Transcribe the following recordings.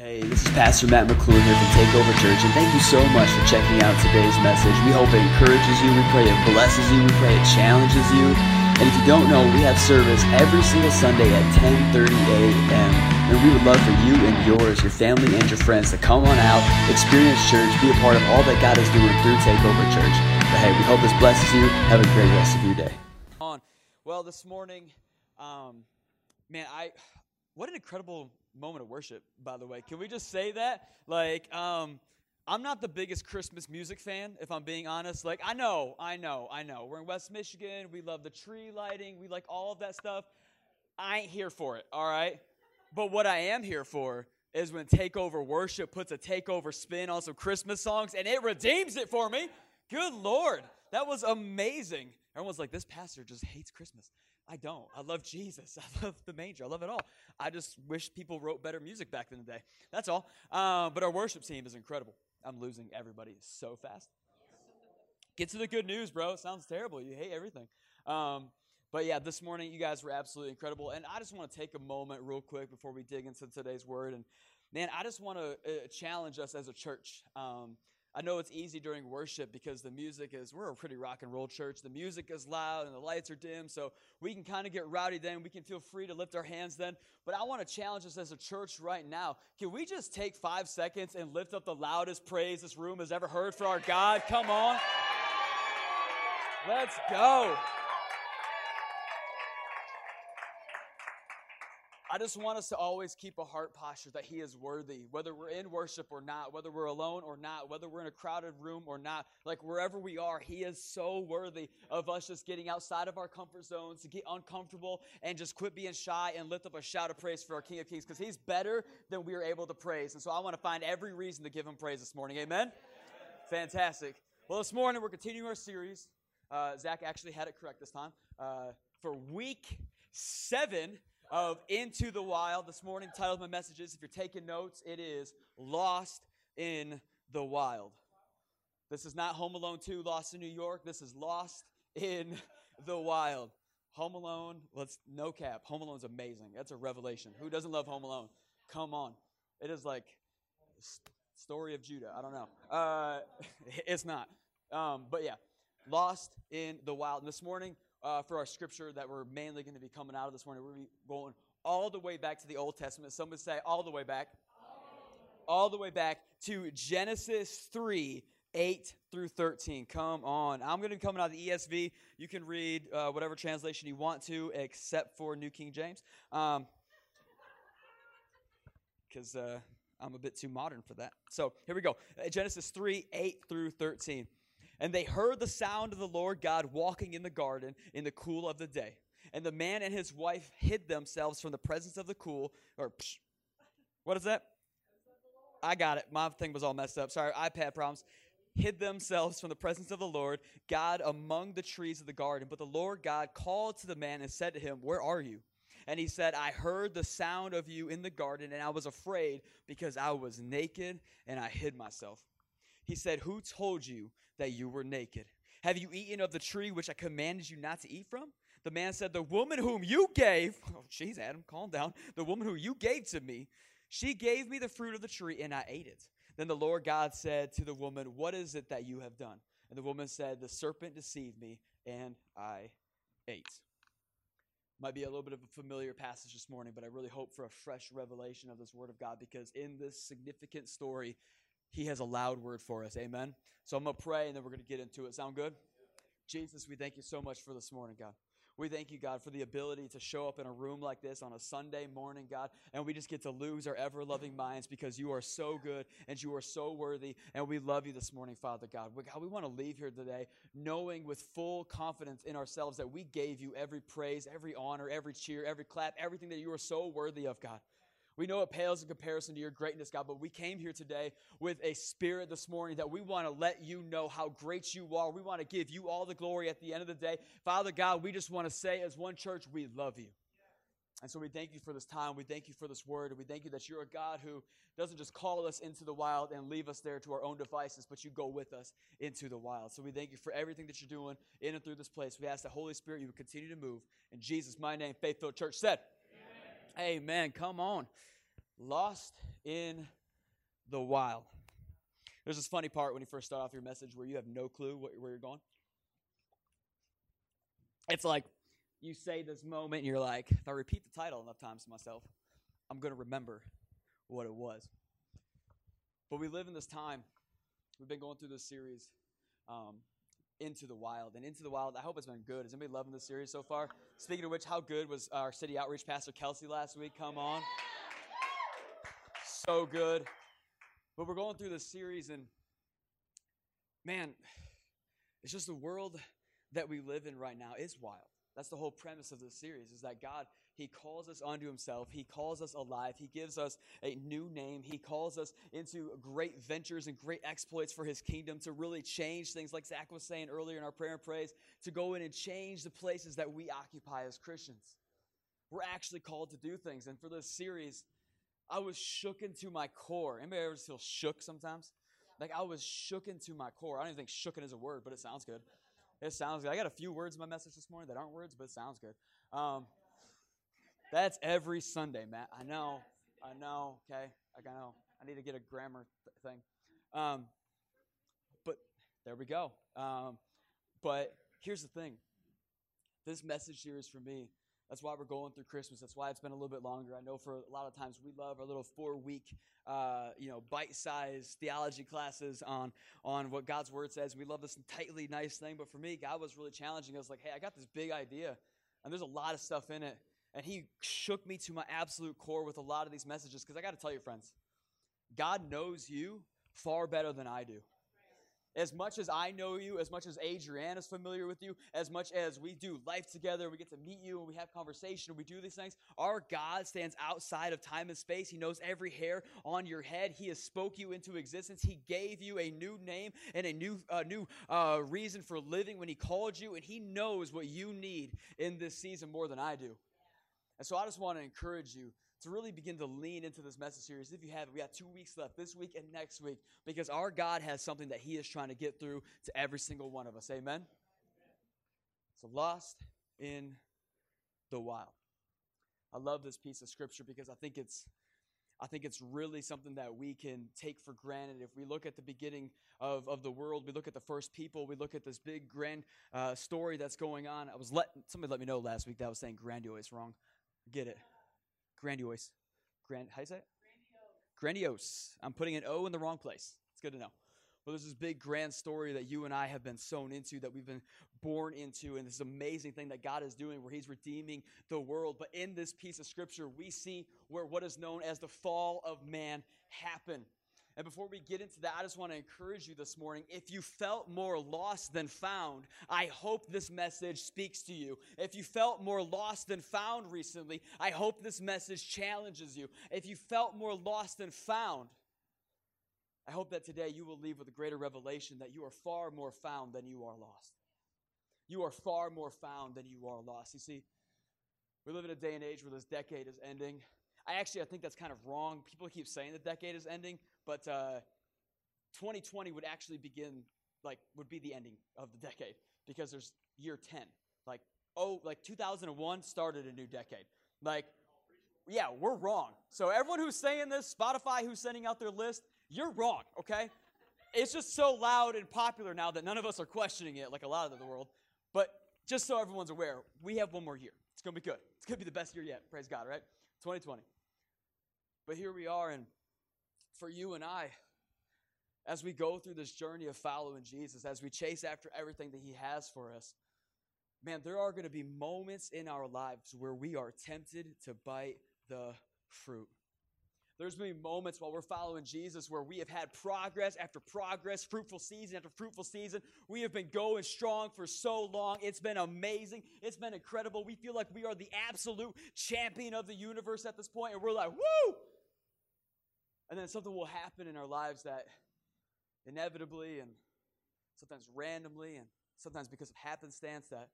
Hey, this is Pastor Matt McClure here from Takeover Church, and thank you so much for checking out today's message. We hope it encourages you, we pray it blesses you, we pray it challenges you. And if you don't know, we have service every single Sunday at 10:30 a.m. And we would love for you and yours, your family and your friends to come on out, experience church, be a part of all that God is doing through Takeover Church. But hey, we hope this blesses you. Have a great rest of your day. Well, this morning, um, man, I what an incredible moment of worship, by the way. Can we just say that? Like, um, I'm not the biggest Christmas music fan, if I'm being honest. Like, I know, I know, I know. We're in West Michigan. We love the tree lighting. We like all of that stuff. I ain't here for it, all right? But what I am here for is when Takeover Worship puts a takeover spin on some Christmas songs and it redeems it for me. Good Lord. That was amazing. Everyone's like, this pastor just hates Christmas. I don't. I love Jesus. I love the manger. I love it all. I just wish people wrote better music back in the day. That's all. Uh, but our worship team is incredible. I'm losing everybody so fast. Get to the good news, bro. It sounds terrible. You hate everything. Um, but yeah, this morning you guys were absolutely incredible. And I just want to take a moment real quick before we dig into today's word. And man, I just want to uh, challenge us as a church. Um, I know it's easy during worship because the music is, we're a pretty rock and roll church. The music is loud and the lights are dim, so we can kind of get rowdy then. We can feel free to lift our hands then. But I want to challenge us as a church right now. Can we just take five seconds and lift up the loudest praise this room has ever heard for our God? Come on. Let's go. I just want us to always keep a heart posture that He is worthy, whether we're in worship or not, whether we're alone or not, whether we're in a crowded room or not. Like wherever we are, He is so worthy of us just getting outside of our comfort zones, to get uncomfortable and just quit being shy and lift up a shout of praise for our King of Kings because He's better than we are able to praise. And so I want to find every reason to give Him praise this morning. Amen? Fantastic. Well, this morning we're continuing our series. Uh, Zach actually had it correct this time. Uh, for week seven of Into the Wild. This morning, title of my message is, if you're taking notes, it is Lost in the Wild. This is not Home Alone 2, Lost in New York. This is Lost in the Wild. Home Alone, let's no cap. Home Alone's amazing. That's a revelation. Who doesn't love Home Alone? Come on. It is like story of Judah. I don't know. Uh, it's not. Um, but yeah, Lost in the Wild. And this morning, uh, for our scripture that we're mainly going to be coming out of this morning. We're going to be going all the way back to the Old Testament. Some would say all the way back. All the way back to Genesis 3 8 through 13. Come on. I'm going to be coming out of the ESV. You can read uh, whatever translation you want to, except for New King James. Because um, uh, I'm a bit too modern for that. So here we go uh, Genesis 3 8 through 13. And they heard the sound of the Lord God walking in the garden in the cool of the day. And the man and his wife hid themselves from the presence of the cool, or psh, what is that? I got it. My thing was all messed up. Sorry, iPad problems. Hid themselves from the presence of the Lord God among the trees of the garden. But the Lord God called to the man and said to him, Where are you? And he said, I heard the sound of you in the garden, and I was afraid because I was naked and I hid myself. He said, Who told you that you were naked? Have you eaten of the tree which I commanded you not to eat from? The man said, The woman whom you gave, oh, jeez, Adam, calm down. The woman who you gave to me, she gave me the fruit of the tree, and I ate it. Then the Lord God said to the woman, What is it that you have done? And the woman said, The serpent deceived me, and I ate. Might be a little bit of a familiar passage this morning, but I really hope for a fresh revelation of this Word of God because in this significant story, he has a loud word for us. Amen. So I'm going to pray and then we're going to get into it. Sound good? Jesus, we thank you so much for this morning, God. We thank you, God, for the ability to show up in a room like this on a Sunday morning, God, and we just get to lose our ever loving minds because you are so good and you are so worthy, and we love you this morning, Father God. We, God, we want to leave here today knowing with full confidence in ourselves that we gave you every praise, every honor, every cheer, every clap, everything that you are so worthy of, God. We know it pales in comparison to your greatness, God, but we came here today with a spirit this morning that we want to let you know how great you are. We want to give you all the glory at the end of the day. Father God, we just want to say as one church, we love you. And so we thank you for this time. We thank you for this word. And we thank you that you're a God who doesn't just call us into the wild and leave us there to our own devices, but you go with us into the wild. So we thank you for everything that you're doing in and through this place. We ask the Holy Spirit you would continue to move. In Jesus' my name, Faith Filled Church said, Amen. Come on. Lost in the wild. There's this funny part when you first start off your message where you have no clue what, where you're going. It's like you say this moment and you're like, if I repeat the title enough times to myself, I'm going to remember what it was. But we live in this time. We've been going through this series, um, Into the Wild. And Into the Wild, I hope it's been good. Is anybody loving this series so far? Speaking of which, how good was our city outreach pastor Kelsey last week? Come on. So good. But we're going through this series, and man, it's just the world that we live in right now is wild. That's the whole premise of this series is that God, He calls us unto Himself. He calls us alive. He gives us a new name. He calls us into great ventures and great exploits for His kingdom to really change things, like Zach was saying earlier in our prayer and praise, to go in and change the places that we occupy as Christians. We're actually called to do things. And for this series, I was shook into my core. Anybody ever feel shook sometimes? Like I was shook into my core. I don't even think shooken is a word, but it sounds good. It sounds good. I got a few words in my message this morning that aren't words, but it sounds good. Um, that's every Sunday, Matt. I know. I know. Okay. I know. I need to get a grammar th- thing. Um, but there we go. Um, but here's the thing this message here is for me that's why we're going through Christmas. That's why it's been a little bit longer. I know for a lot of times we love our little four week, uh, you know, bite sized theology classes on on what God's word says. We love this tightly nice thing. But for me, God was really challenging. I was like, hey, I got this big idea, and there's a lot of stuff in it. And He shook me to my absolute core with a lot of these messages because I got to tell you, friends, God knows you far better than I do. As much as I know you, as much as Adrienne is familiar with you, as much as we do life together, we get to meet you and we have conversation we do these things, our God stands outside of time and space. He knows every hair on your head. He has spoke you into existence. He gave you a new name and a new uh, new uh, reason for living when He called you, and He knows what you need in this season more than I do. And so I just want to encourage you to really begin to lean into this message series. If you have we got two weeks left this week and next week because our God has something that He is trying to get through to every single one of us. Amen? So, lost in the wild. I love this piece of scripture because I think it's I think it's really something that we can take for granted. If we look at the beginning of, of the world, we look at the first people, we look at this big grand uh, story that's going on. I was let somebody let me know last week that I was saying grandiose wrong. Get it grandiose. Grand, how do you say it? Grandiose. I'm putting an O in the wrong place. It's good to know. Well, there's this big grand story that you and I have been sown into, that we've been born into, and this amazing thing that God is doing where He's redeeming the world. But in this piece of scripture, we see where what is known as the fall of man happened. And before we get into that, I just want to encourage you this morning. If you felt more lost than found, I hope this message speaks to you. If you felt more lost than found recently, I hope this message challenges you. If you felt more lost than found, I hope that today you will leave with a greater revelation that you are far more found than you are lost. You are far more found than you are lost. You see, we live in a day and age where this decade is ending. I actually I think that's kind of wrong. People keep saying the decade is ending, but uh, 2020 would actually begin like would be the ending of the decade because there's year 10. Like oh, like 2001 started a new decade. Like yeah, we're wrong. So everyone who's saying this, Spotify who's sending out their list, you're wrong, okay? It's just so loud and popular now that none of us are questioning it like a lot of the world. But just so everyone's aware, we have one more year. It's going to be good. It's going to be the best year yet. Praise God, right? 2020. But here we are, and for you and I, as we go through this journey of following Jesus, as we chase after everything that He has for us, man, there are going to be moments in our lives where we are tempted to bite the fruit. There's going to be moments while we're following Jesus where we have had progress after progress, fruitful season after fruitful season. We have been going strong for so long. It's been amazing. It's been incredible. We feel like we are the absolute champion of the universe at this point, and we're like, woo! And then something will happen in our lives that inevitably and sometimes randomly and sometimes because of happenstance that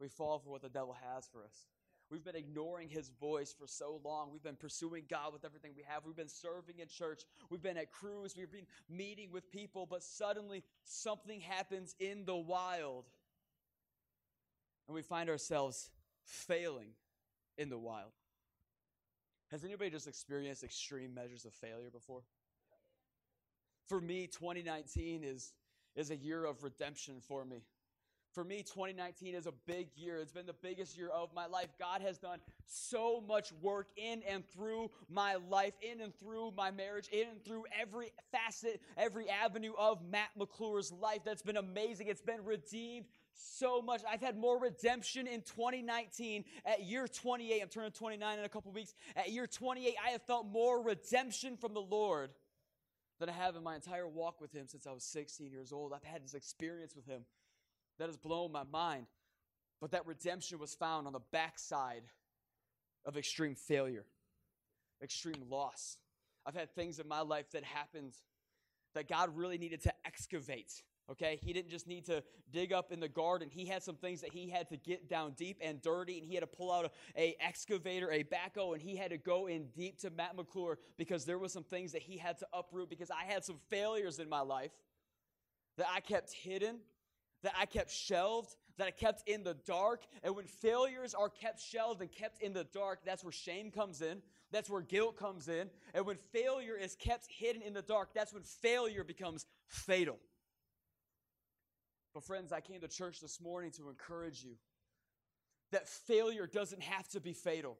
we fall for what the devil has for us. We've been ignoring his voice for so long. We've been pursuing God with everything we have. We've been serving in church. We've been at cruise. We've been meeting with people, but suddenly something happens in the wild. And we find ourselves failing in the wild. Has anybody just experienced extreme measures of failure before? For me, 2019 is, is a year of redemption for me. For me, 2019 is a big year. It's been the biggest year of my life. God has done so much work in and through my life, in and through my marriage, in and through every facet, every avenue of Matt McClure's life. That's been amazing. It's been redeemed so much. I've had more redemption in 2019 at year 28. I'm turning 29 in a couple weeks. At year 28, I have felt more redemption from the Lord than I have in my entire walk with Him since I was 16 years old. I've had this experience with Him that has blown my mind. But that redemption was found on the backside of extreme failure, extreme loss. I've had things in my life that happened that God really needed to excavate. Okay, he didn't just need to dig up in the garden. He had some things that he had to get down deep and dirty, and he had to pull out a, a, excavator, a backhoe, and he had to go in deep to Matt McClure because there was some things that he had to uproot because I had some failures in my life that I kept hidden that I kept shelved, that I kept in the dark. And when failures are kept shelved and kept in the dark, that's where shame comes in. That's where guilt comes in. And when failure is kept hidden in the dark, that's when failure becomes fatal. But, friends, I came to church this morning to encourage you that failure doesn't have to be fatal.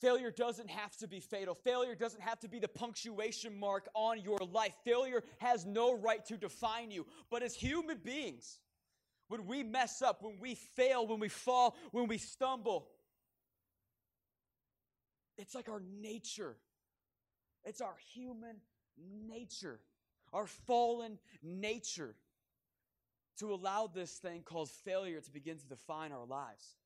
Failure doesn't have to be fatal. Failure doesn't have to be the punctuation mark on your life. Failure has no right to define you. But as human beings, when we mess up, when we fail, when we fall, when we stumble, it's like our nature. It's our human nature, our fallen nature, to allow this thing called failure to begin to define our lives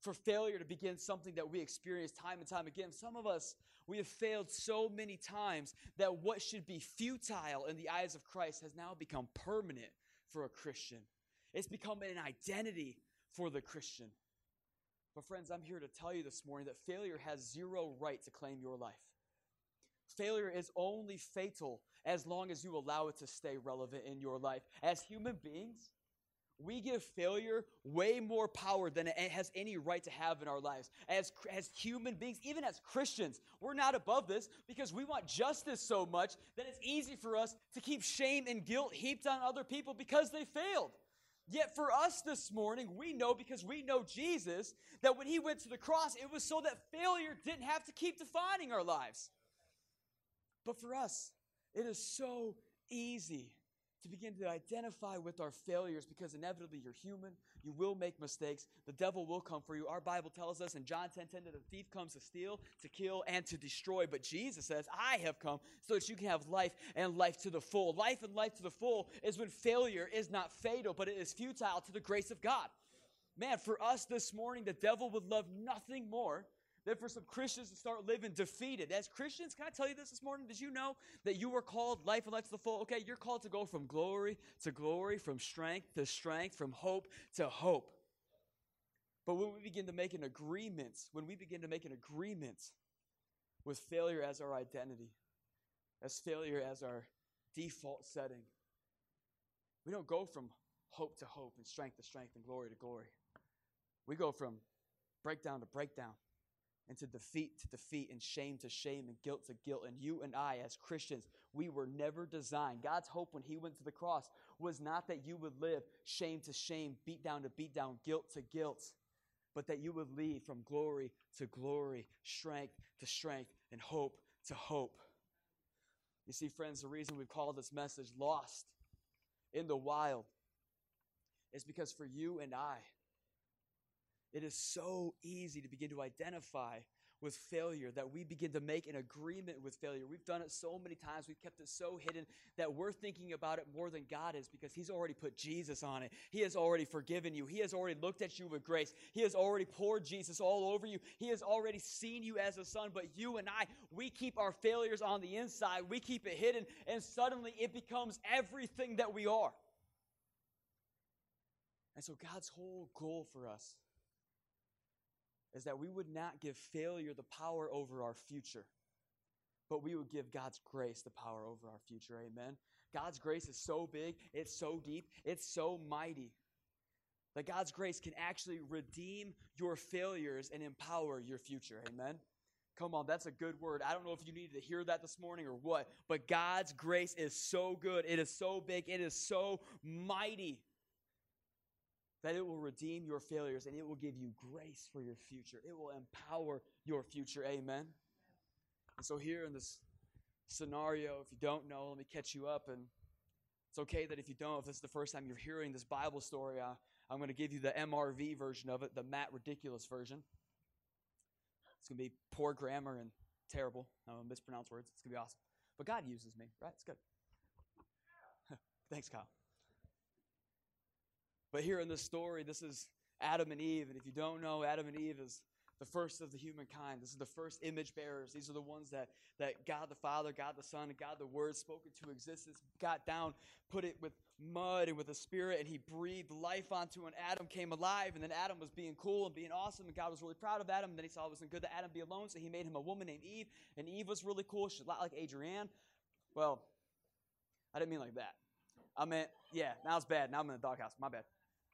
for failure to begin something that we experience time and time again. Some of us, we have failed so many times that what should be futile in the eyes of Christ has now become permanent for a Christian. It's become an identity for the Christian. But, friends, I'm here to tell you this morning that failure has zero right to claim your life. Failure is only fatal as long as you allow it to stay relevant in your life. As human beings, we give failure way more power than it has any right to have in our lives. As, as human beings, even as Christians, we're not above this because we want justice so much that it's easy for us to keep shame and guilt heaped on other people because they failed. Yet for us this morning, we know because we know Jesus that when he went to the cross, it was so that failure didn't have to keep defining our lives. But for us, it is so easy to begin to identify with our failures because inevitably you're human. You will make mistakes. The devil will come for you. Our Bible tells us in John 10 10 that the thief comes to steal, to kill, and to destroy. But Jesus says, I have come so that you can have life and life to the full. Life and life to the full is when failure is not fatal, but it is futile to the grace of God. Man, for us this morning, the devil would love nothing more than for some Christians to start living defeated. As Christians, can I tell you this this morning? Did you know that you were called life and life to the full? Okay, you're called to go from glory to glory, from strength to strength, from hope to hope. But when we begin to make an agreement, when we begin to make an agreement with failure as our identity, as failure as our default setting, we don't go from hope to hope and strength to strength and glory to glory. We go from breakdown to breakdown and to defeat to defeat and shame to shame and guilt to guilt. And you and I, as Christians, we were never designed. God's hope when He went to the cross was not that you would live shame to shame, beat down to beat down, guilt to guilt, but that you would lead from glory to glory, strength to strength, and hope to hope. You see, friends, the reason we've called this message Lost in the Wild is because for you and I, it is so easy to begin to identify with failure that we begin to make an agreement with failure. We've done it so many times, we've kept it so hidden that we're thinking about it more than God is because He's already put Jesus on it. He has already forgiven you, He has already looked at you with grace, He has already poured Jesus all over you, He has already seen you as a son. But you and I, we keep our failures on the inside, we keep it hidden, and suddenly it becomes everything that we are. And so, God's whole goal for us is that we would not give failure the power over our future, but we would give God's grace the power over our future. Amen. God's grace is so big, it's so deep, it's so mighty that God's grace can actually redeem your failures and empower your future. Amen. Come on, that's a good word. I don't know if you needed to hear that this morning or what, but God's grace is so good. It is so big. It is so mighty that it will redeem your failures and it will give you grace for your future. It will empower your future. Amen. And so, here in this scenario, if you don't know, let me catch you up. And it's okay that if you don't, if this is the first time you're hearing this Bible story, uh, I'm going to give you the MRV version of it, the Matt Ridiculous version. It's going to be poor grammar and terrible. I will mispronounce words. It's going to be awesome. But God uses me, right? It's good. Thanks, Kyle. But here in this story, this is Adam and Eve. And if you don't know, Adam and Eve is the first of the humankind. This is the first image bearers. These are the ones that, that God the Father, God the Son, and God the Word spoke into existence, got down, put it with mud and with a spirit, and he breathed life onto and Adam came alive. And then Adam was being cool and being awesome, and God was really proud of Adam. And then he saw it wasn't good that Adam be alone, so he made him a woman named Eve. And Eve was really cool. She's a lot like Adrienne. Well, I didn't mean like that. I meant, yeah, now it's bad. Now I'm in the doghouse. My bad.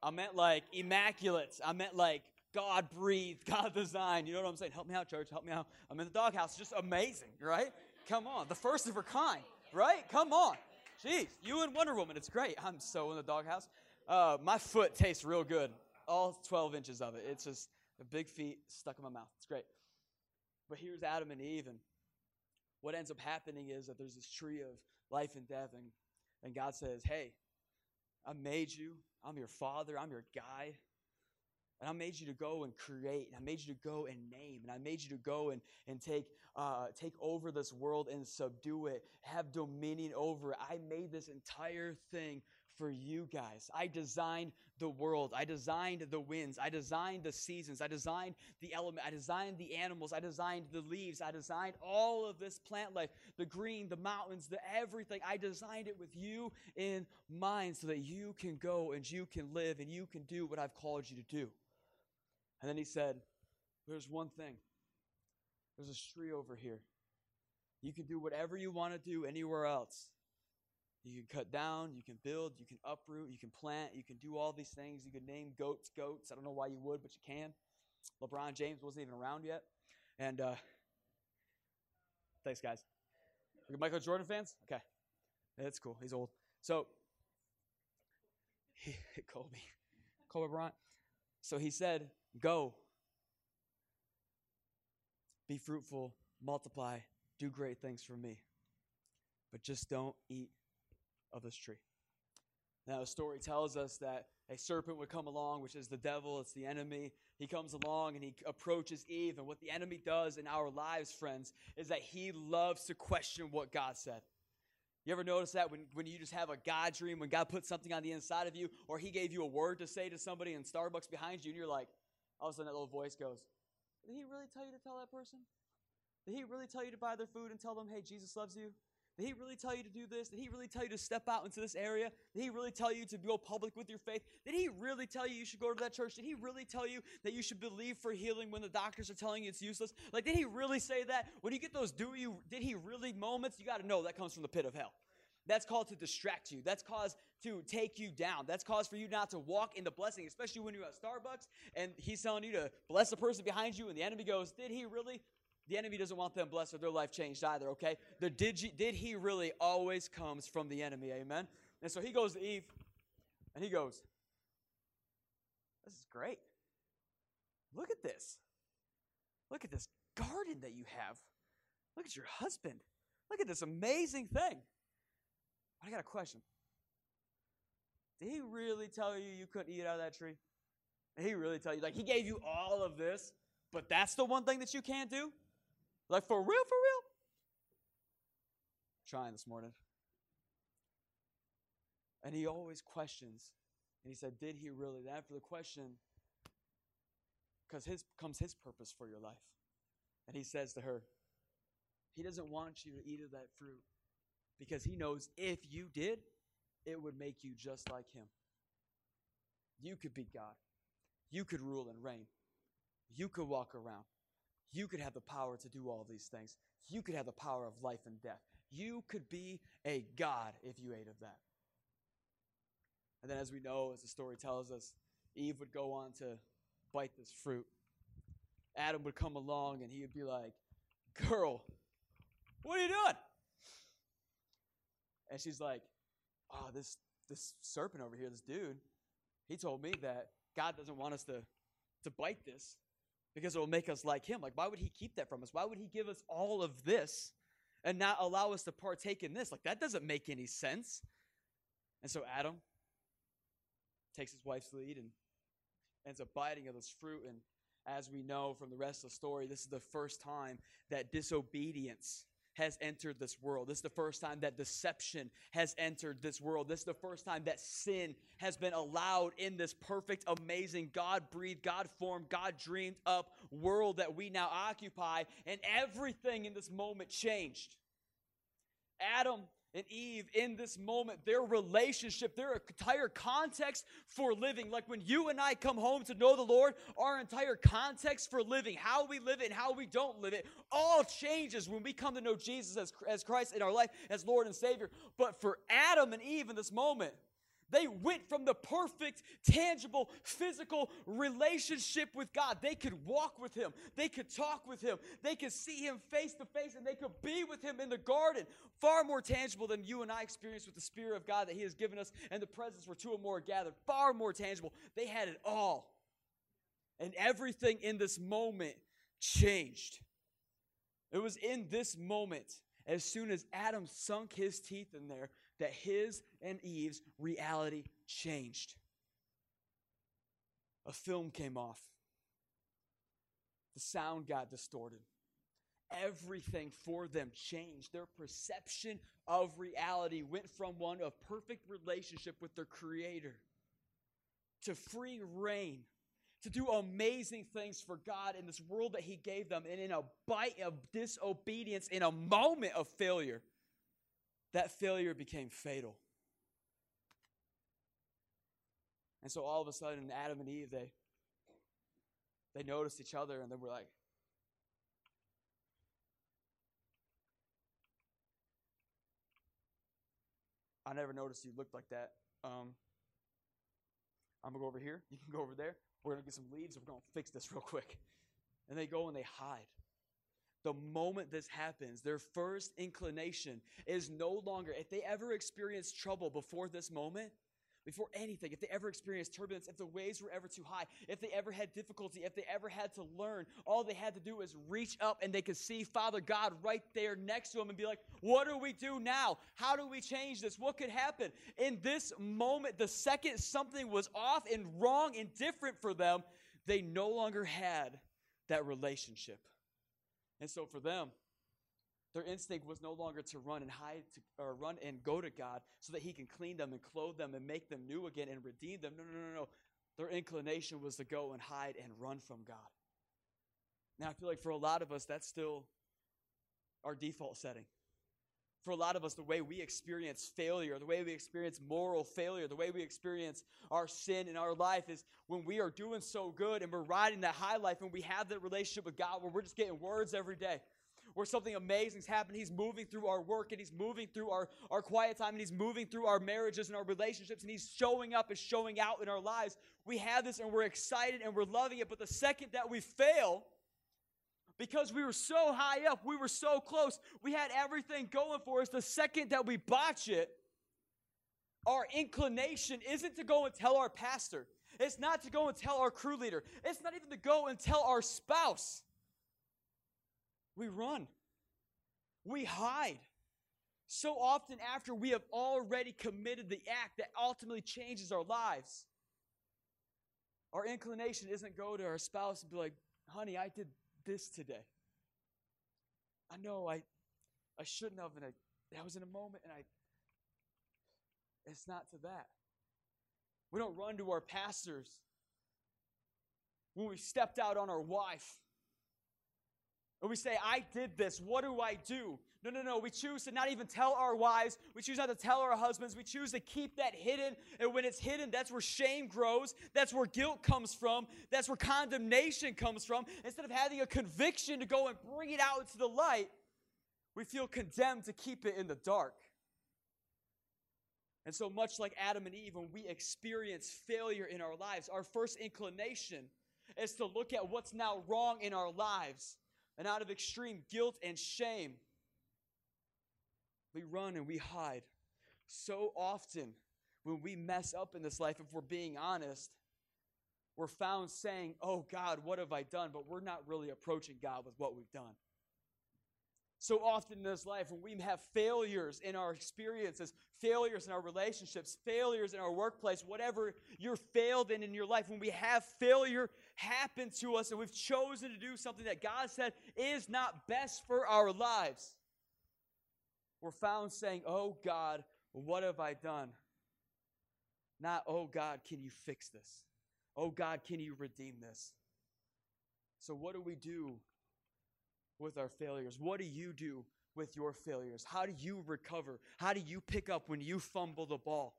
I meant like immaculate. I meant like God breathed, God designed. You know what I'm saying? Help me out, church. Help me out. I'm in the doghouse. Just amazing, right? Come on. The first of her kind, right? Come on. Jeez, you and Wonder Woman. It's great. I'm so in the doghouse. Uh, my foot tastes real good. All 12 inches of it. It's just a big feet stuck in my mouth. It's great. But here's Adam and Eve, and what ends up happening is that there's this tree of life and death, and, and God says, Hey, I made you. I'm your father. I'm your guy. And I made you to go and create, and I made you to go and name, and I made you to go and, and take, uh, take over this world and subdue it, have dominion over it. I made this entire thing for you guys. I designed the world. I designed the winds. I designed the seasons. I designed the element. I designed the animals. I designed the leaves. I designed all of this plant life, the green, the mountains, the everything. I designed it with you in mind so that you can go and you can live and you can do what I've called you to do. And then he said, There's one thing. There's a tree over here. You can do whatever you want to do anywhere else. You can cut down, you can build, you can uproot, you can plant, you can do all these things. You can name goats goats. I don't know why you would, but you can. LeBron James wasn't even around yet. And uh, thanks, guys. Are Michael Jordan fans? Okay. That's cool. He's old. So, he, Kobe, Kobe Bryant. So he said, Go, be fruitful, multiply, do great things for me. But just don't eat of this tree. Now, the story tells us that a serpent would come along, which is the devil, it's the enemy. He comes along and he approaches Eve. And what the enemy does in our lives, friends, is that he loves to question what God said. You ever notice that when, when you just have a God dream, when God put something on the inside of you, or he gave you a word to say to somebody in Starbucks behind you, and you're like, all of a sudden that little voice goes, Did he really tell you to tell that person? Did he really tell you to buy their food and tell them, hey, Jesus loves you? Did he really tell you to do this? Did he really tell you to step out into this area? Did he really tell you to go public with your faith? Did he really tell you you should go to that church? Did he really tell you that you should believe for healing when the doctors are telling you it's useless? Like, did he really say that? When you get those do you, did he really moments, you got to know that comes from the pit of hell. That's called to distract you. That's cause to take you down. That's cause for you not to walk in the blessing, especially when you're at Starbucks and he's telling you to bless the person behind you, and the enemy goes, Did he really? The enemy doesn't want them blessed or their life changed either, okay? The did, you, did he really always comes from the enemy, amen? And so he goes to Eve and he goes, This is great. Look at this. Look at this garden that you have. Look at your husband. Look at this amazing thing. I got a question. Did he really tell you you couldn't eat out of that tree? Did he really tell you? Like, he gave you all of this, but that's the one thing that you can't do? Like, for real, for real? trying this morning. And he always questions. And he said, Did he really? Then after the question, because his comes his purpose for your life. And he says to her, He doesn't want you to eat of that fruit because he knows if you did, it would make you just like him. You could be God. You could rule and reign. You could walk around. You could have the power to do all these things. You could have the power of life and death. You could be a God if you ate of that. And then, as we know, as the story tells us, Eve would go on to bite this fruit. Adam would come along and he would be like, Girl, what are you doing? And she's like, Oh, this this serpent over here, this dude, he told me that God doesn't want us to, to bite this because it will make us like him. Like, why would he keep that from us? Why would he give us all of this and not allow us to partake in this? Like, that doesn't make any sense. And so Adam takes his wife's lead and ends up biting of this fruit. And as we know from the rest of the story, this is the first time that disobedience has entered this world. This is the first time that deception has entered this world. This is the first time that sin has been allowed in this perfect, amazing, God breathed, God formed, God dreamed up world that we now occupy. And everything in this moment changed. Adam and Eve in this moment, their relationship, their entire context for living. Like when you and I come home to know the Lord, our entire context for living, how we live it and how we don't live it, all changes when we come to know Jesus as, as Christ in our life as Lord and Savior. But for Adam and Eve in this moment, they went from the perfect, tangible, physical relationship with God. They could walk with Him. They could talk with Him. They could see Him face to face and they could be with Him in the garden. Far more tangible than you and I experience with the Spirit of God that He has given us and the presence where two or more are gathered. Far more tangible. They had it all. And everything in this moment changed. It was in this moment, as soon as Adam sunk his teeth in there, that his and Eve's reality changed. A film came off, the sound got distorted. Everything for them changed. Their perception of reality went from one of perfect relationship with their Creator to free rein to do amazing things for God in this world that He gave them. And in a bite of disobedience, in a moment of failure, that failure became fatal. And so all of a sudden, Adam and Eve, they, they noticed each other and they were like, I never noticed you looked like that. Um, I'm gonna go over here. You can go over there. We're gonna get some leaves. We're gonna fix this real quick. And they go and they hide the moment this happens, their first inclination is no longer, if they ever experienced trouble before this moment, before anything, if they ever experienced turbulence, if the waves were ever too high, if they ever had difficulty, if they ever had to learn, all they had to do was reach up and they could see Father God right there next to them and be like, What do we do now? How do we change this? What could happen? In this moment, the second something was off and wrong and different for them, they no longer had that relationship. And so for them, their instinct was no longer to run and hide to, or run and go to God so that He can clean them and clothe them and make them new again and redeem them. No, no, no, no. Their inclination was to go and hide and run from God. Now, I feel like for a lot of us, that's still our default setting. For a lot of us, the way we experience failure, the way we experience moral failure, the way we experience our sin in our life is when we are doing so good and we're riding that high life and we have that relationship with God where we're just getting words every day where something amazing's happened. He's moving through our work and he's moving through our, our quiet time and he's moving through our marriages and our relationships and he's showing up and showing out in our lives. We have this and we're excited and we're loving it. But the second that we fail, because we were so high up, we were so close, we had everything going for us. The second that we botch it, our inclination isn't to go and tell our pastor. It's not to go and tell our crew leader. It's not even to go and tell our spouse. We run. We hide. So often after we have already committed the act that ultimately changes our lives. Our inclination isn't go to our spouse and be like, honey, I did this today. I know I I shouldn't have, and I, I was in a moment, and I. It's not to that. We don't run to our pastors when we stepped out on our wife. And we say, I did this. What do I do? No, no, no. We choose to not even tell our wives. We choose not to tell our husbands. We choose to keep that hidden. And when it's hidden, that's where shame grows. That's where guilt comes from. That's where condemnation comes from. Instead of having a conviction to go and bring it out into the light, we feel condemned to keep it in the dark. And so, much like Adam and Eve, when we experience failure in our lives, our first inclination is to look at what's now wrong in our lives And out of extreme guilt and shame, we run and we hide. So often, when we mess up in this life, if we're being honest, we're found saying, Oh God, what have I done? But we're not really approaching God with what we've done. So often in this life, when we have failures in our experiences, failures in our relationships, failures in our workplace, whatever you're failed in in your life, when we have failure happen to us and we've chosen to do something that God said is not best for our lives, we're found saying, Oh God, what have I done? Not, Oh God, can you fix this? Oh God, can you redeem this? So, what do we do with our failures? What do you do with your failures? How do you recover? How do you pick up when you fumble the ball?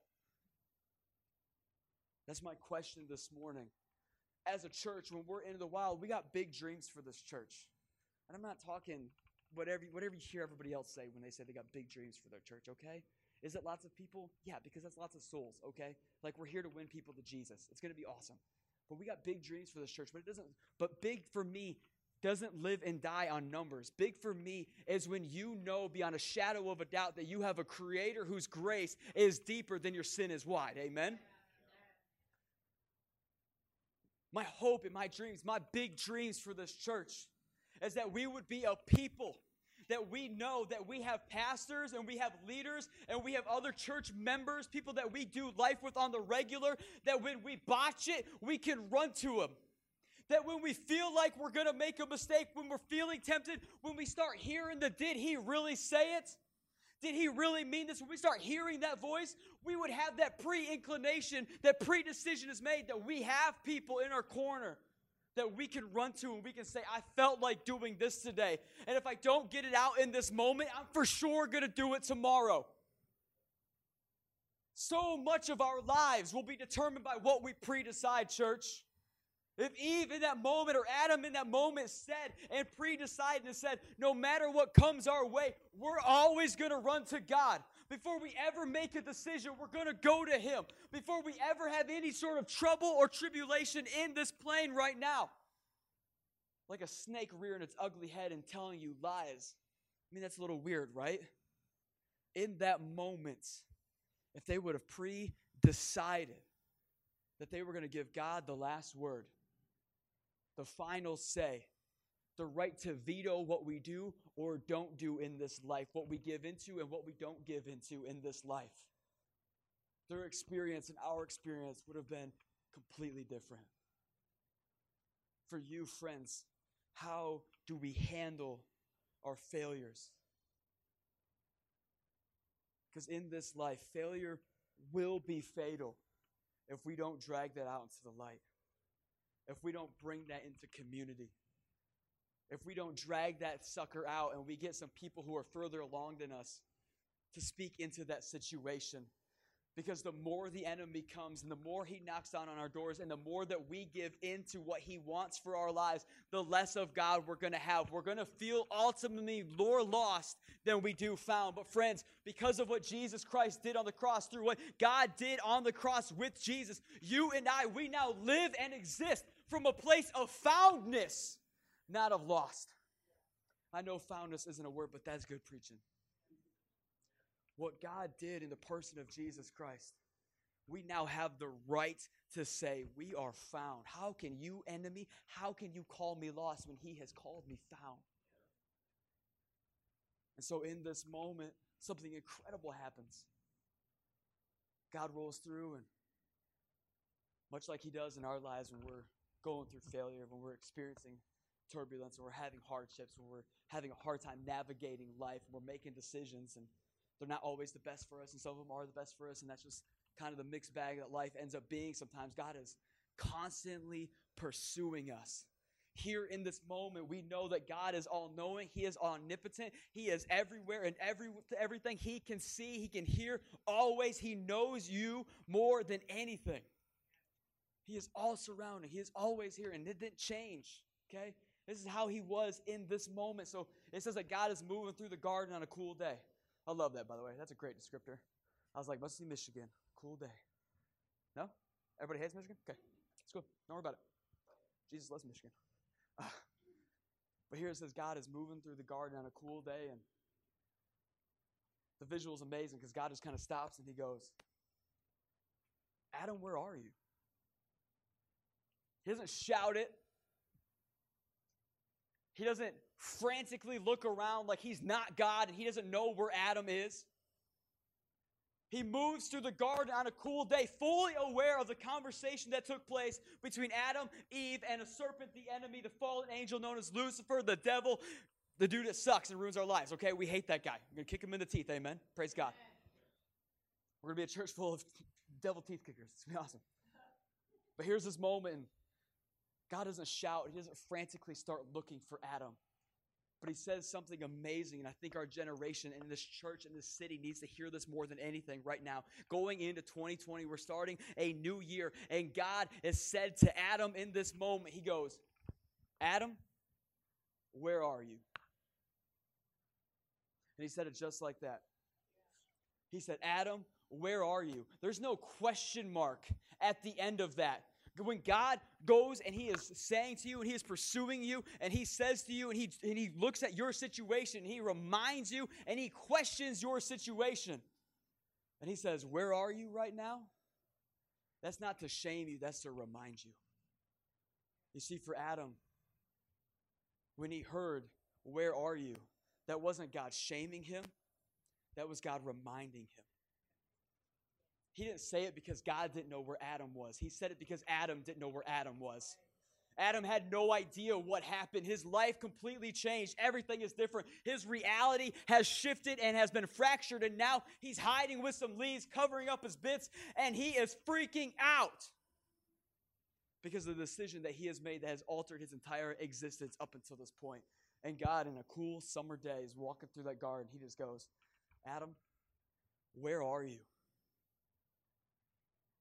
That's my question this morning. As a church, when we're into the wild, we got big dreams for this church. And I'm not talking whatever, whatever you hear everybody else say when they say they got big dreams for their church, okay? Is it lots of people? Yeah, because that's lots of souls, okay? Like we're here to win people to Jesus. It's going to be awesome. But we got big dreams for this church, but it doesn't but big for me doesn't live and die on numbers. Big for me is when you know beyond a shadow of a doubt that you have a creator whose grace is deeper than your sin is wide. Amen. My hope and my dreams, my big dreams for this church is that we would be a people that we know that we have pastors and we have leaders and we have other church members, people that we do life with on the regular, that when we botch it, we can run to them. That when we feel like we're going to make a mistake, when we're feeling tempted, when we start hearing the did he really say it? Did he really mean this? When we start hearing that voice, we would have that pre inclination, that pre decision is made that we have people in our corner that we can run to and we can say, I felt like doing this today. And if I don't get it out in this moment, I'm for sure going to do it tomorrow. So much of our lives will be determined by what we pre decide, church. If Eve in that moment or Adam in that moment said and pre decided and said, no matter what comes our way, we're always going to run to God. Before we ever make a decision, we're going to go to Him. Before we ever have any sort of trouble or tribulation in this plane right now. Like a snake rearing its ugly head and telling you lies. I mean, that's a little weird, right? In that moment, if they would have pre decided that they were going to give God the last word, the final say, the right to veto what we do or don't do in this life, what we give into and what we don't give into in this life. Their experience and our experience would have been completely different. For you, friends, how do we handle our failures? Because in this life, failure will be fatal if we don't drag that out into the light, if we don't bring that into community if we don't drag that sucker out and we get some people who are further along than us to speak into that situation. Because the more the enemy comes and the more he knocks down on our doors and the more that we give into what he wants for our lives, the less of God we're going to have. We're going to feel ultimately more lost than we do found. But, friends, because of what Jesus Christ did on the cross, through what God did on the cross with Jesus, you and I, we now live and exist from a place of foundness not of lost. I know foundness isn't a word, but that's good preaching. What God did in the person of Jesus Christ, we now have the right to say, We are found. How can you, enemy, how can you call me lost when He has called me found? And so, in this moment, something incredible happens. God rolls through, and much like He does in our lives when we're going through failure, when we're experiencing turbulence, and we're having hardships, when we're having a hard time navigating life, and we're making decisions, and they're not always the best for us, and some of them are the best for us, and that's just kind of the mixed bag that life ends up being sometimes. God is constantly pursuing us. Here in this moment, we know that God is all knowing. He is omnipotent. He is everywhere and every, everything He can see, He can hear. Always, He knows you more than anything. He is all surrounding. He is always here, and it didn't change. Okay? This is how he was in this moment. So it says that God is moving through the garden on a cool day. I love that, by the way. That's a great descriptor. I was like, must see Michigan. Cool day. No? Everybody hates Michigan? Okay. Let's go. Don't worry about it. Jesus loves Michigan. Uh, But here it says God is moving through the garden on a cool day, and the visual is amazing because God just kind of stops and he goes, Adam, where are you? He doesn't shout it. He doesn't frantically look around like he's not God and he doesn't know where Adam is. He moves through the garden on a cool day, fully aware of the conversation that took place between Adam, Eve, and a serpent, the enemy, the fallen angel known as Lucifer, the devil, the dude that sucks and ruins our lives. Okay, we hate that guy. We're gonna kick him in the teeth. Amen. Praise God. We're gonna be a church full of devil teeth kickers. It's gonna be awesome. But here's this moment, God doesn't shout. He doesn't frantically start looking for Adam. But he says something amazing, and I think our generation and this church and this city needs to hear this more than anything right now. Going into 2020, we're starting a new year, and God has said to Adam in this moment, He goes, Adam, where are you? And he said it just like that. He said, Adam, where are you? There's no question mark at the end of that. When God goes and He is saying to you and He is pursuing you and He says to you and He, and he looks at your situation and He reminds you and He questions your situation. And He says, Where are you right now? That's not to shame you, that's to remind you. You see, for Adam, when he heard, Where are you? that wasn't God shaming him, that was God reminding him. He didn't say it because God didn't know where Adam was. He said it because Adam didn't know where Adam was. Adam had no idea what happened. His life completely changed. Everything is different. His reality has shifted and has been fractured, and now he's hiding with some leaves, covering up his bits, and he is freaking out because of the decision that he has made that has altered his entire existence up until this point. And God, in a cool summer day, is walking through that garden. He just goes, Adam, where are you?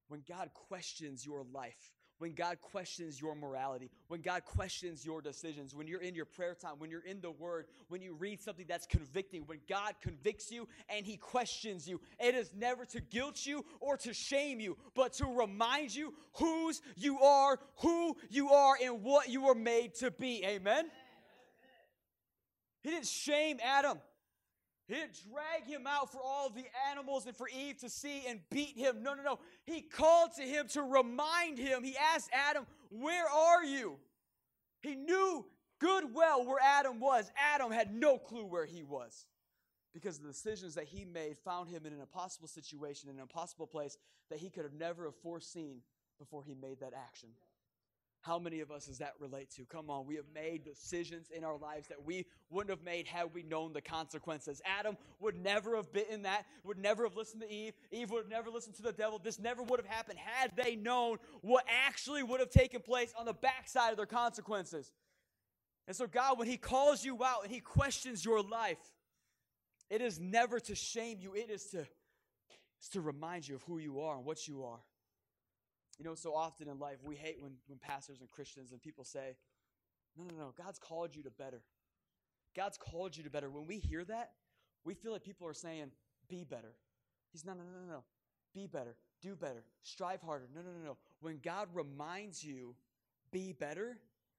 When God questions your life, when God questions your morality, when God questions your decisions, when you're in your prayer time, when you're in the Word, when you read something that's convicting, when God convicts you and He questions you, it is never to guilt you or to shame you, but to remind you whose you are, who you are, and what you were made to be. Amen? He didn't shame Adam. He didn't drag him out for all the animals and for Eve to see and beat him. No, no, no. He called to him to remind him. He asked Adam, Where are you? He knew good well where Adam was. Adam had no clue where he was because the decisions that he made found him in an impossible situation, in an impossible place that he could have never have foreseen before he made that action. How many of us does that relate to? Come on, we have made decisions in our lives that we wouldn't have made had we known the consequences. Adam would never have bitten that, would never have listened to Eve. Eve would have never listened to the devil. This never would have happened had they known what actually would have taken place on the backside of their consequences. And so, God, when He calls you out and He questions your life, it is never to shame you, it is to, to remind you of who you are and what you are. You know, so often in life, we hate when, when pastors and Christians and people say, no, no, no, God's called you to better. God's called you to better. When we hear that, we feel like people are saying, be better. He's, no, no, no, no, no. Be better. Do better. Strive harder. No, no, no, no. When God reminds you, be better,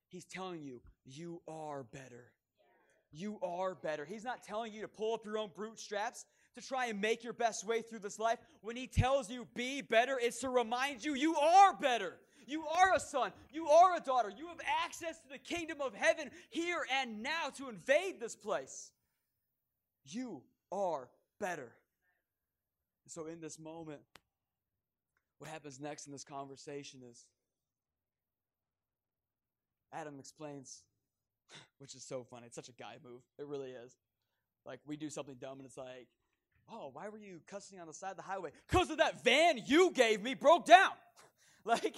He's telling you, you are better. You are better. He's not telling you to pull up your own brute straps to try and make your best way through this life. When He tells you be better, it's to remind you you are better. You are a son. You are a daughter. You have access to the kingdom of heaven here and now to invade this place. You are better. so, in this moment, what happens next in this conversation is Adam explains, which is so funny. It's such a guy move. It really is. Like, we do something dumb, and it's like, Oh, why were you cussing on the side of the highway? Because of that van you gave me broke down. like,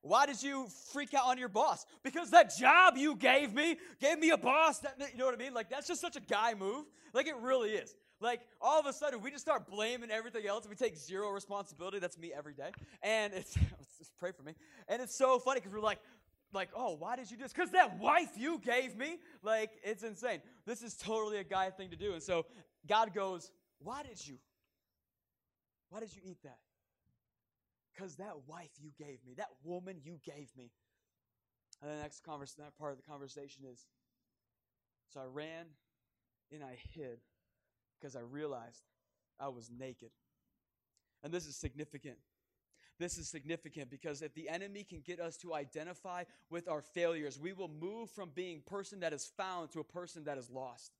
why did you freak out on your boss? Because that job you gave me gave me a boss that, you know what I mean? Like, that's just such a guy move. Like, it really is. Like, all of a sudden, we just start blaming everything else we take zero responsibility. That's me every day. And it's, just pray for me. And it's so funny because we're like, like, oh, why did you do this? Because that wife you gave me. Like, it's insane. This is totally a guy thing to do. And so God goes, why did you? Why did you eat that? Because that wife you gave me, that woman you gave me. And the next conversation, that part of the conversation is, So I ran and I hid because I realized I was naked. And this is significant. This is significant because if the enemy can get us to identify with our failures, we will move from being person that is found to a person that is lost.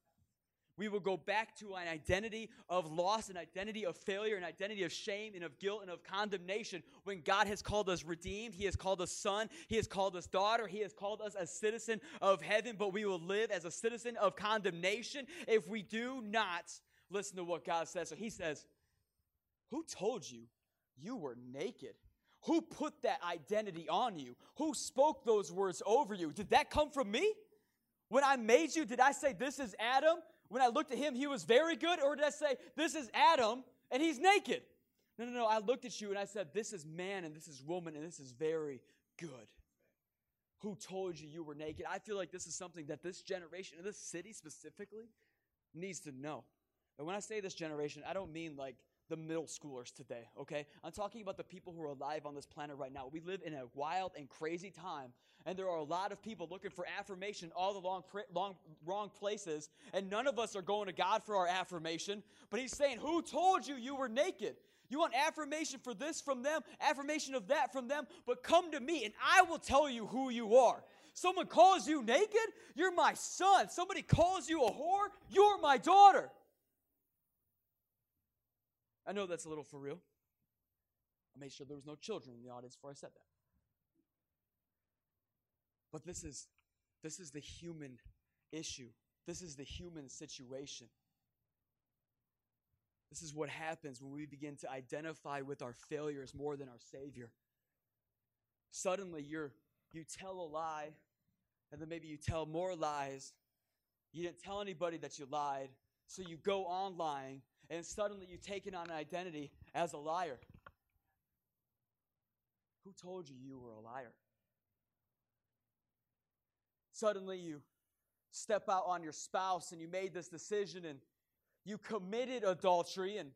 We will go back to an identity of loss, an identity of failure, an identity of shame and of guilt and of condemnation when God has called us redeemed. He has called us son. He has called us daughter. He has called us a citizen of heaven, but we will live as a citizen of condemnation if we do not listen to what God says. So he says, Who told you you were naked? Who put that identity on you? Who spoke those words over you? Did that come from me? When I made you, did I say, This is Adam? When I looked at him, he was very good? Or did I say, This is Adam and he's naked? No, no, no. I looked at you and I said, This is man and this is woman and this is very good. Who told you you were naked? I feel like this is something that this generation, this city specifically, needs to know. And when I say this generation, I don't mean like the middle schoolers today, okay? I'm talking about the people who are alive on this planet right now. We live in a wild and crazy time, and there are a lot of people looking for affirmation all the long, long, wrong places, and none of us are going to God for our affirmation. But He's saying, Who told you you were naked? You want affirmation for this from them, affirmation of that from them, but come to me and I will tell you who you are. Someone calls you naked, you're my son. Somebody calls you a whore, you're my daughter. I know that's a little for real. I made sure there was no children in the audience before I said that. But this is this is the human issue. This is the human situation. This is what happens when we begin to identify with our failures more than our Savior. Suddenly you're you tell a lie, and then maybe you tell more lies. You didn't tell anybody that you lied, so you go on lying, and suddenly you've taken on an identity as a liar. Who told you you were a liar? Suddenly you step out on your spouse and you made this decision and you committed adultery and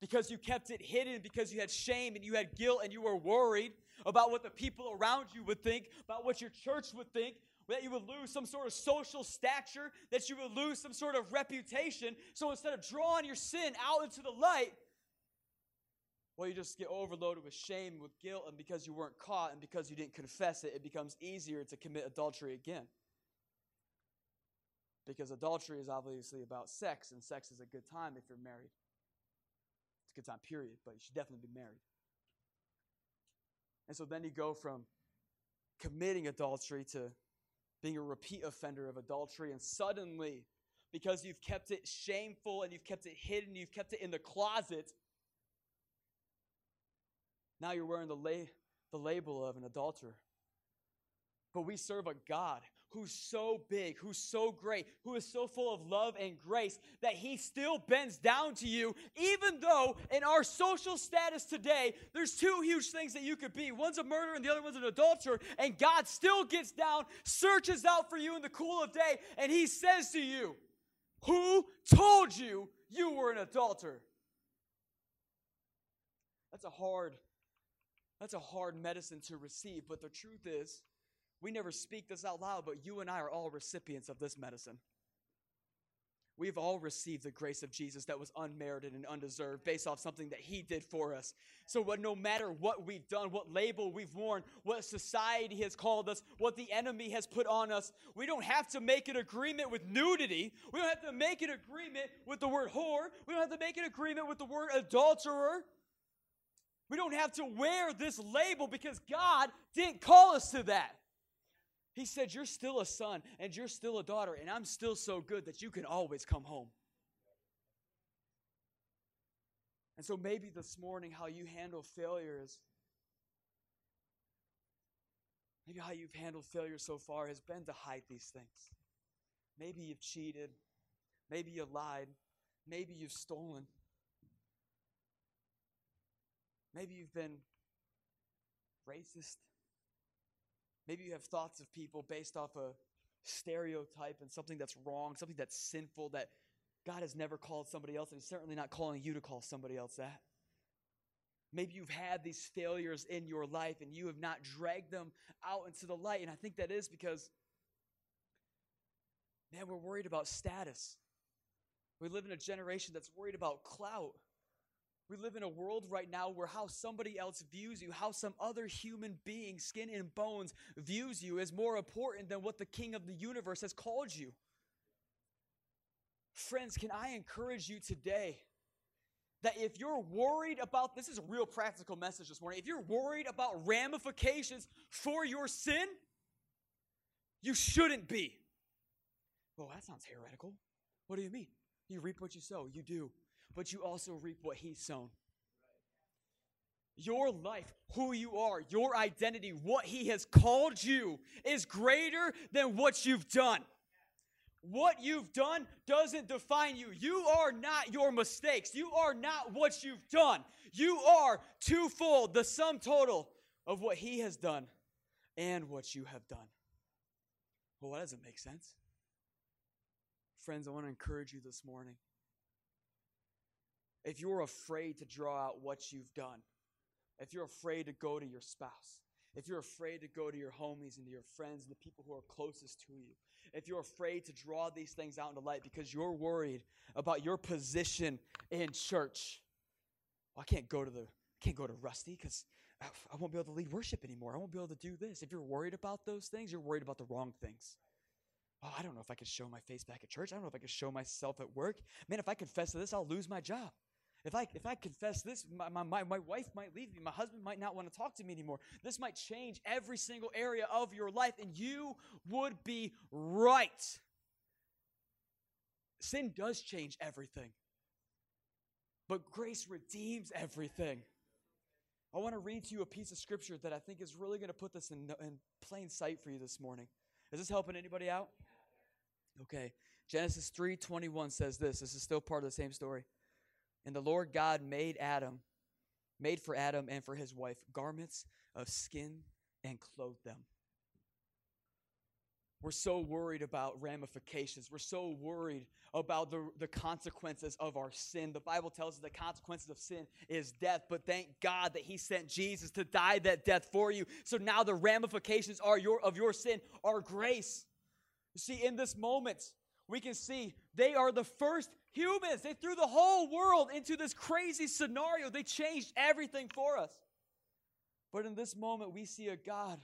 because you kept it hidden because you had shame and you had guilt and you were worried about what the people around you would think, about what your church would think, that you would lose some sort of social stature, that you would lose some sort of reputation. So instead of drawing your sin out into the light, well, you just get overloaded with shame, with guilt, and because you weren't caught and because you didn't confess it, it becomes easier to commit adultery again. Because adultery is obviously about sex, and sex is a good time if you're married. It's a good time, period, but you should definitely be married. And so then you go from committing adultery to being a repeat offender of adultery, and suddenly, because you've kept it shameful and you've kept it hidden, you've kept it in the closet, now you're wearing the, la- the label of an adulterer. But we serve a God who's so big, who's so great, who is so full of love and grace that he still bends down to you, even though in our social status today, there's two huge things that you could be. One's a murderer and the other one's an adulterer, and God still gets down, searches out for you in the cool of day, and he says to you, Who told you you were an adulterer? That's a hard that's a hard medicine to receive, but the truth is, we never speak this out loud, but you and I are all recipients of this medicine. We've all received the grace of Jesus that was unmerited and undeserved based off something that He did for us. So, what, no matter what we've done, what label we've worn, what society has called us, what the enemy has put on us, we don't have to make an agreement with nudity. We don't have to make an agreement with the word whore. We don't have to make an agreement with the word adulterer. We don't have to wear this label because God didn't call us to that. He said, You're still a son and you're still a daughter, and I'm still so good that you can always come home. And so maybe this morning, how you handle failure is maybe how you've handled failure so far has been to hide these things. Maybe you've cheated, maybe you lied, maybe you've stolen, maybe you've been racist. Maybe you have thoughts of people based off a stereotype and something that's wrong, something that's sinful that God has never called somebody else, and He's certainly not calling you to call somebody else that. Maybe you've had these failures in your life and you have not dragged them out into the light. And I think that is because Man, we're worried about status. We live in a generation that's worried about clout. We live in a world right now where how somebody else views you, how some other human being, skin and bones, views you is more important than what the King of the universe has called you. Friends, can I encourage you today that if you're worried about this is a real practical message this morning. If you're worried about ramifications for your sin, you shouldn't be. Well, that sounds heretical. What do you mean? You reap what you sow. You do. But you also reap what he's sown. Your life, who you are, your identity, what he has called you is greater than what you've done. What you've done doesn't define you. You are not your mistakes. You are not what you've done. You are twofold, the sum total of what He has done and what you have done. Well, that doesn't make sense. Friends, I want to encourage you this morning. If you're afraid to draw out what you've done, if you're afraid to go to your spouse, if you're afraid to go to your homies and to your friends and the people who are closest to you, if you're afraid to draw these things out into light because you're worried about your position in church, well, I can't go to the I can't go to Rusty because I won't be able to lead worship anymore. I won't be able to do this. If you're worried about those things, you're worried about the wrong things. Oh, I don't know if I can show my face back at church. I don't know if I can show myself at work. Man, if I confess to this, I'll lose my job. If I, if I confess this, my, my, my wife might leave me. My husband might not want to talk to me anymore. This might change every single area of your life, and you would be right. Sin does change everything, but grace redeems everything. I want to read to you a piece of scripture that I think is really going to put this in, in plain sight for you this morning. Is this helping anybody out? Okay. Genesis 3:21 says this. This is still part of the same story. And the Lord God made Adam, made for Adam and for his wife garments of skin and clothed them. We're so worried about ramifications. We're so worried about the, the consequences of our sin. The Bible tells us the consequences of sin is death, but thank God that He sent Jesus to die that death for you. So now the ramifications are your, of your sin are grace. You see, in this moment, we can see they are the first humans. They threw the whole world into this crazy scenario. They changed everything for us. But in this moment, we see a God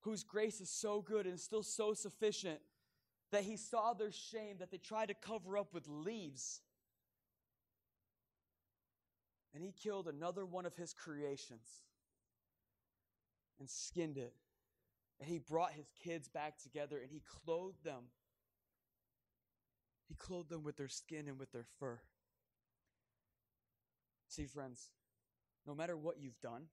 whose grace is so good and still so sufficient that he saw their shame that they tried to cover up with leaves. And he killed another one of his creations and skinned it. And he brought his kids back together and he clothed them he clothed them with their skin and with their fur. See, friends, no matter what you've done,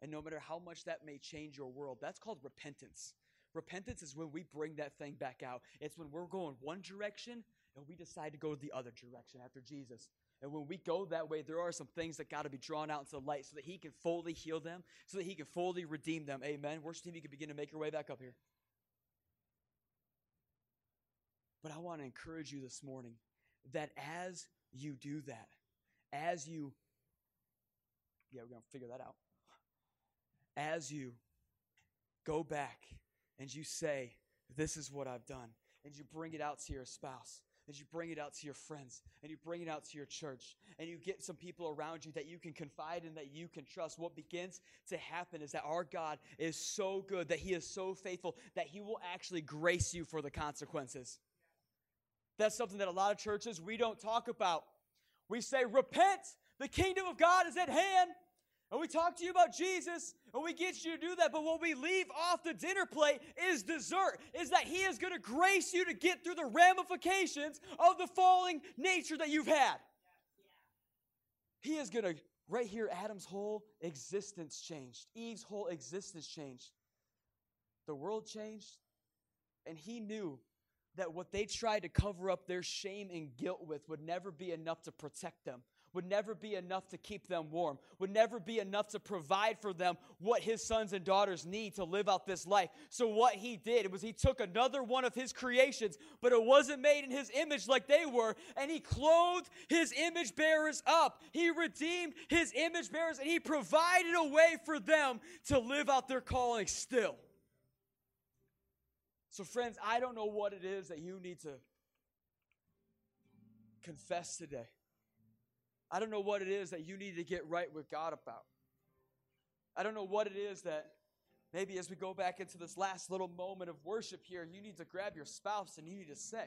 and no matter how much that may change your world, that's called repentance. Repentance is when we bring that thing back out. It's when we're going one direction and we decide to go the other direction after Jesus. And when we go that way, there are some things that got to be drawn out into the light so that He can fully heal them, so that He can fully redeem them. Amen. Worship team, you can begin to make your way back up here. But I want to encourage you this morning that as you do that, as you, yeah, we're going to figure that out. As you go back and you say, This is what I've done, and you bring it out to your spouse, and you bring it out to your friends, and you bring it out to your church, and you get some people around you that you can confide in, that you can trust, what begins to happen is that our God is so good, that He is so faithful, that He will actually grace you for the consequences. That's something that a lot of churches we don't talk about. We say, repent, the kingdom of God is at hand. And we talk to you about Jesus and we get you to do that. But what we leave off the dinner plate is dessert, is that He is going to grace you to get through the ramifications of the falling nature that you've had. He is going to, right here, Adam's whole existence changed, Eve's whole existence changed. The world changed, and he knew that what they tried to cover up their shame and guilt with would never be enough to protect them, would never be enough to keep them warm, would never be enough to provide for them what his sons and daughters need to live out this life. So, what he did was he took another one of his creations, but it wasn't made in his image like they were, and he clothed his image bearers up. He redeemed his image bearers, and he provided a way for them to live out their calling still. So, friends, I don't know what it is that you need to confess today. I don't know what it is that you need to get right with God about. I don't know what it is that maybe as we go back into this last little moment of worship here, you need to grab your spouse and you need to say.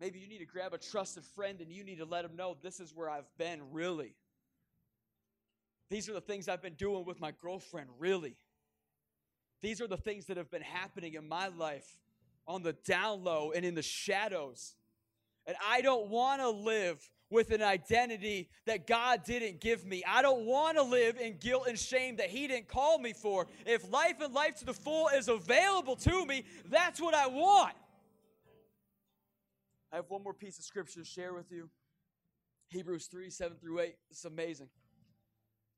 Maybe you need to grab a trusted friend and you need to let them know this is where I've been, really. These are the things I've been doing with my girlfriend, really. These are the things that have been happening in my life on the down low and in the shadows. And I don't want to live with an identity that God didn't give me. I don't want to live in guilt and shame that He didn't call me for. If life and life to the full is available to me, that's what I want. I have one more piece of scripture to share with you Hebrews 3 7 through 8. It's amazing.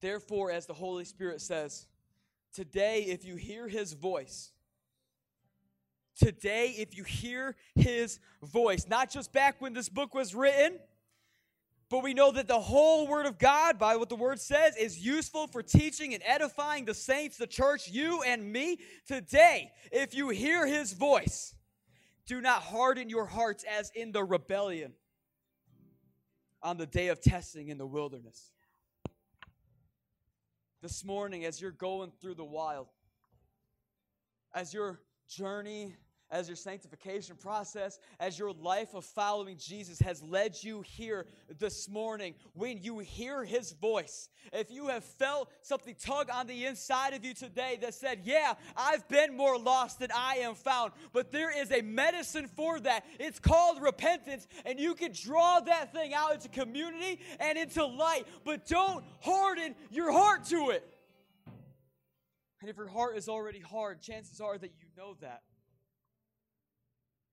Therefore, as the Holy Spirit says, Today, if you hear his voice, today, if you hear his voice, not just back when this book was written, but we know that the whole Word of God, by what the Word says, is useful for teaching and edifying the saints, the church, you and me. Today, if you hear His voice, do not harden your hearts as in the rebellion on the day of testing in the wilderness this morning as you're going through the wild, as your journey, as your sanctification process, as your life of following Jesus has led you here this morning, when you hear his voice, if you have felt something tug on the inside of you today that said, Yeah, I've been more lost than I am found, but there is a medicine for that. It's called repentance, and you can draw that thing out into community and into light, but don't harden your heart to it. And if your heart is already hard, chances are that you know that.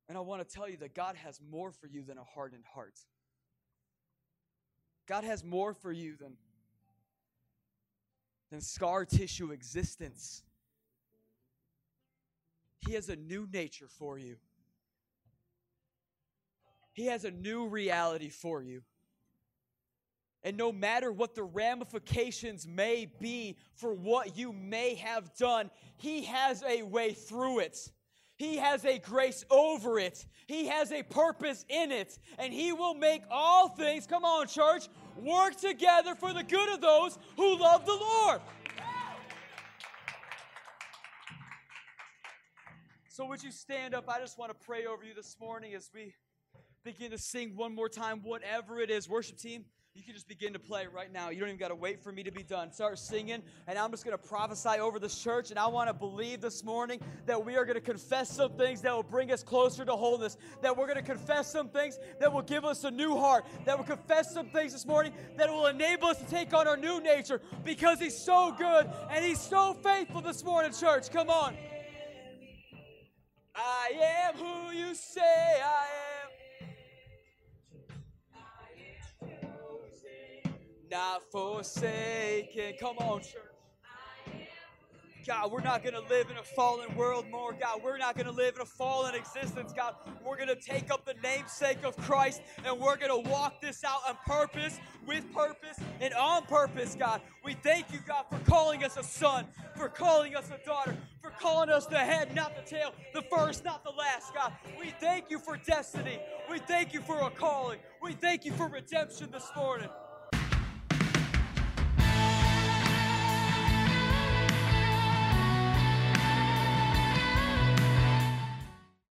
And I want to tell you that God has more for you than a hardened heart. God has more for you than than scar tissue existence. He has a new nature for you. He has a new reality for you. And no matter what the ramifications may be for what you may have done, He has a way through it. He has a grace over it. He has a purpose in it. And He will make all things, come on, church, work together for the good of those who love the Lord. So, would you stand up? I just want to pray over you this morning as we begin to sing one more time, whatever it is. Worship team you can just begin to play right now. You don't even got to wait for me to be done. Start singing, and I'm just going to prophesy over this church. And I want to believe this morning that we are going to confess some things that will bring us closer to wholeness. That we're going to confess some things that will give us a new heart. That will confess some things this morning that will enable us to take on our new nature because He's so good and He's so faithful this morning, church. Come on. I am who you say I am. Not forsaken. Come on, church. God, we're not going to live in a fallen world more. God, we're not going to live in a fallen existence. God, we're going to take up the namesake of Christ and we're going to walk this out on purpose, with purpose, and on purpose, God. We thank you, God, for calling us a son, for calling us a daughter, for calling us the head, not the tail, the first, not the last, God. We thank you for destiny. We thank you for a calling. We thank you for redemption this morning.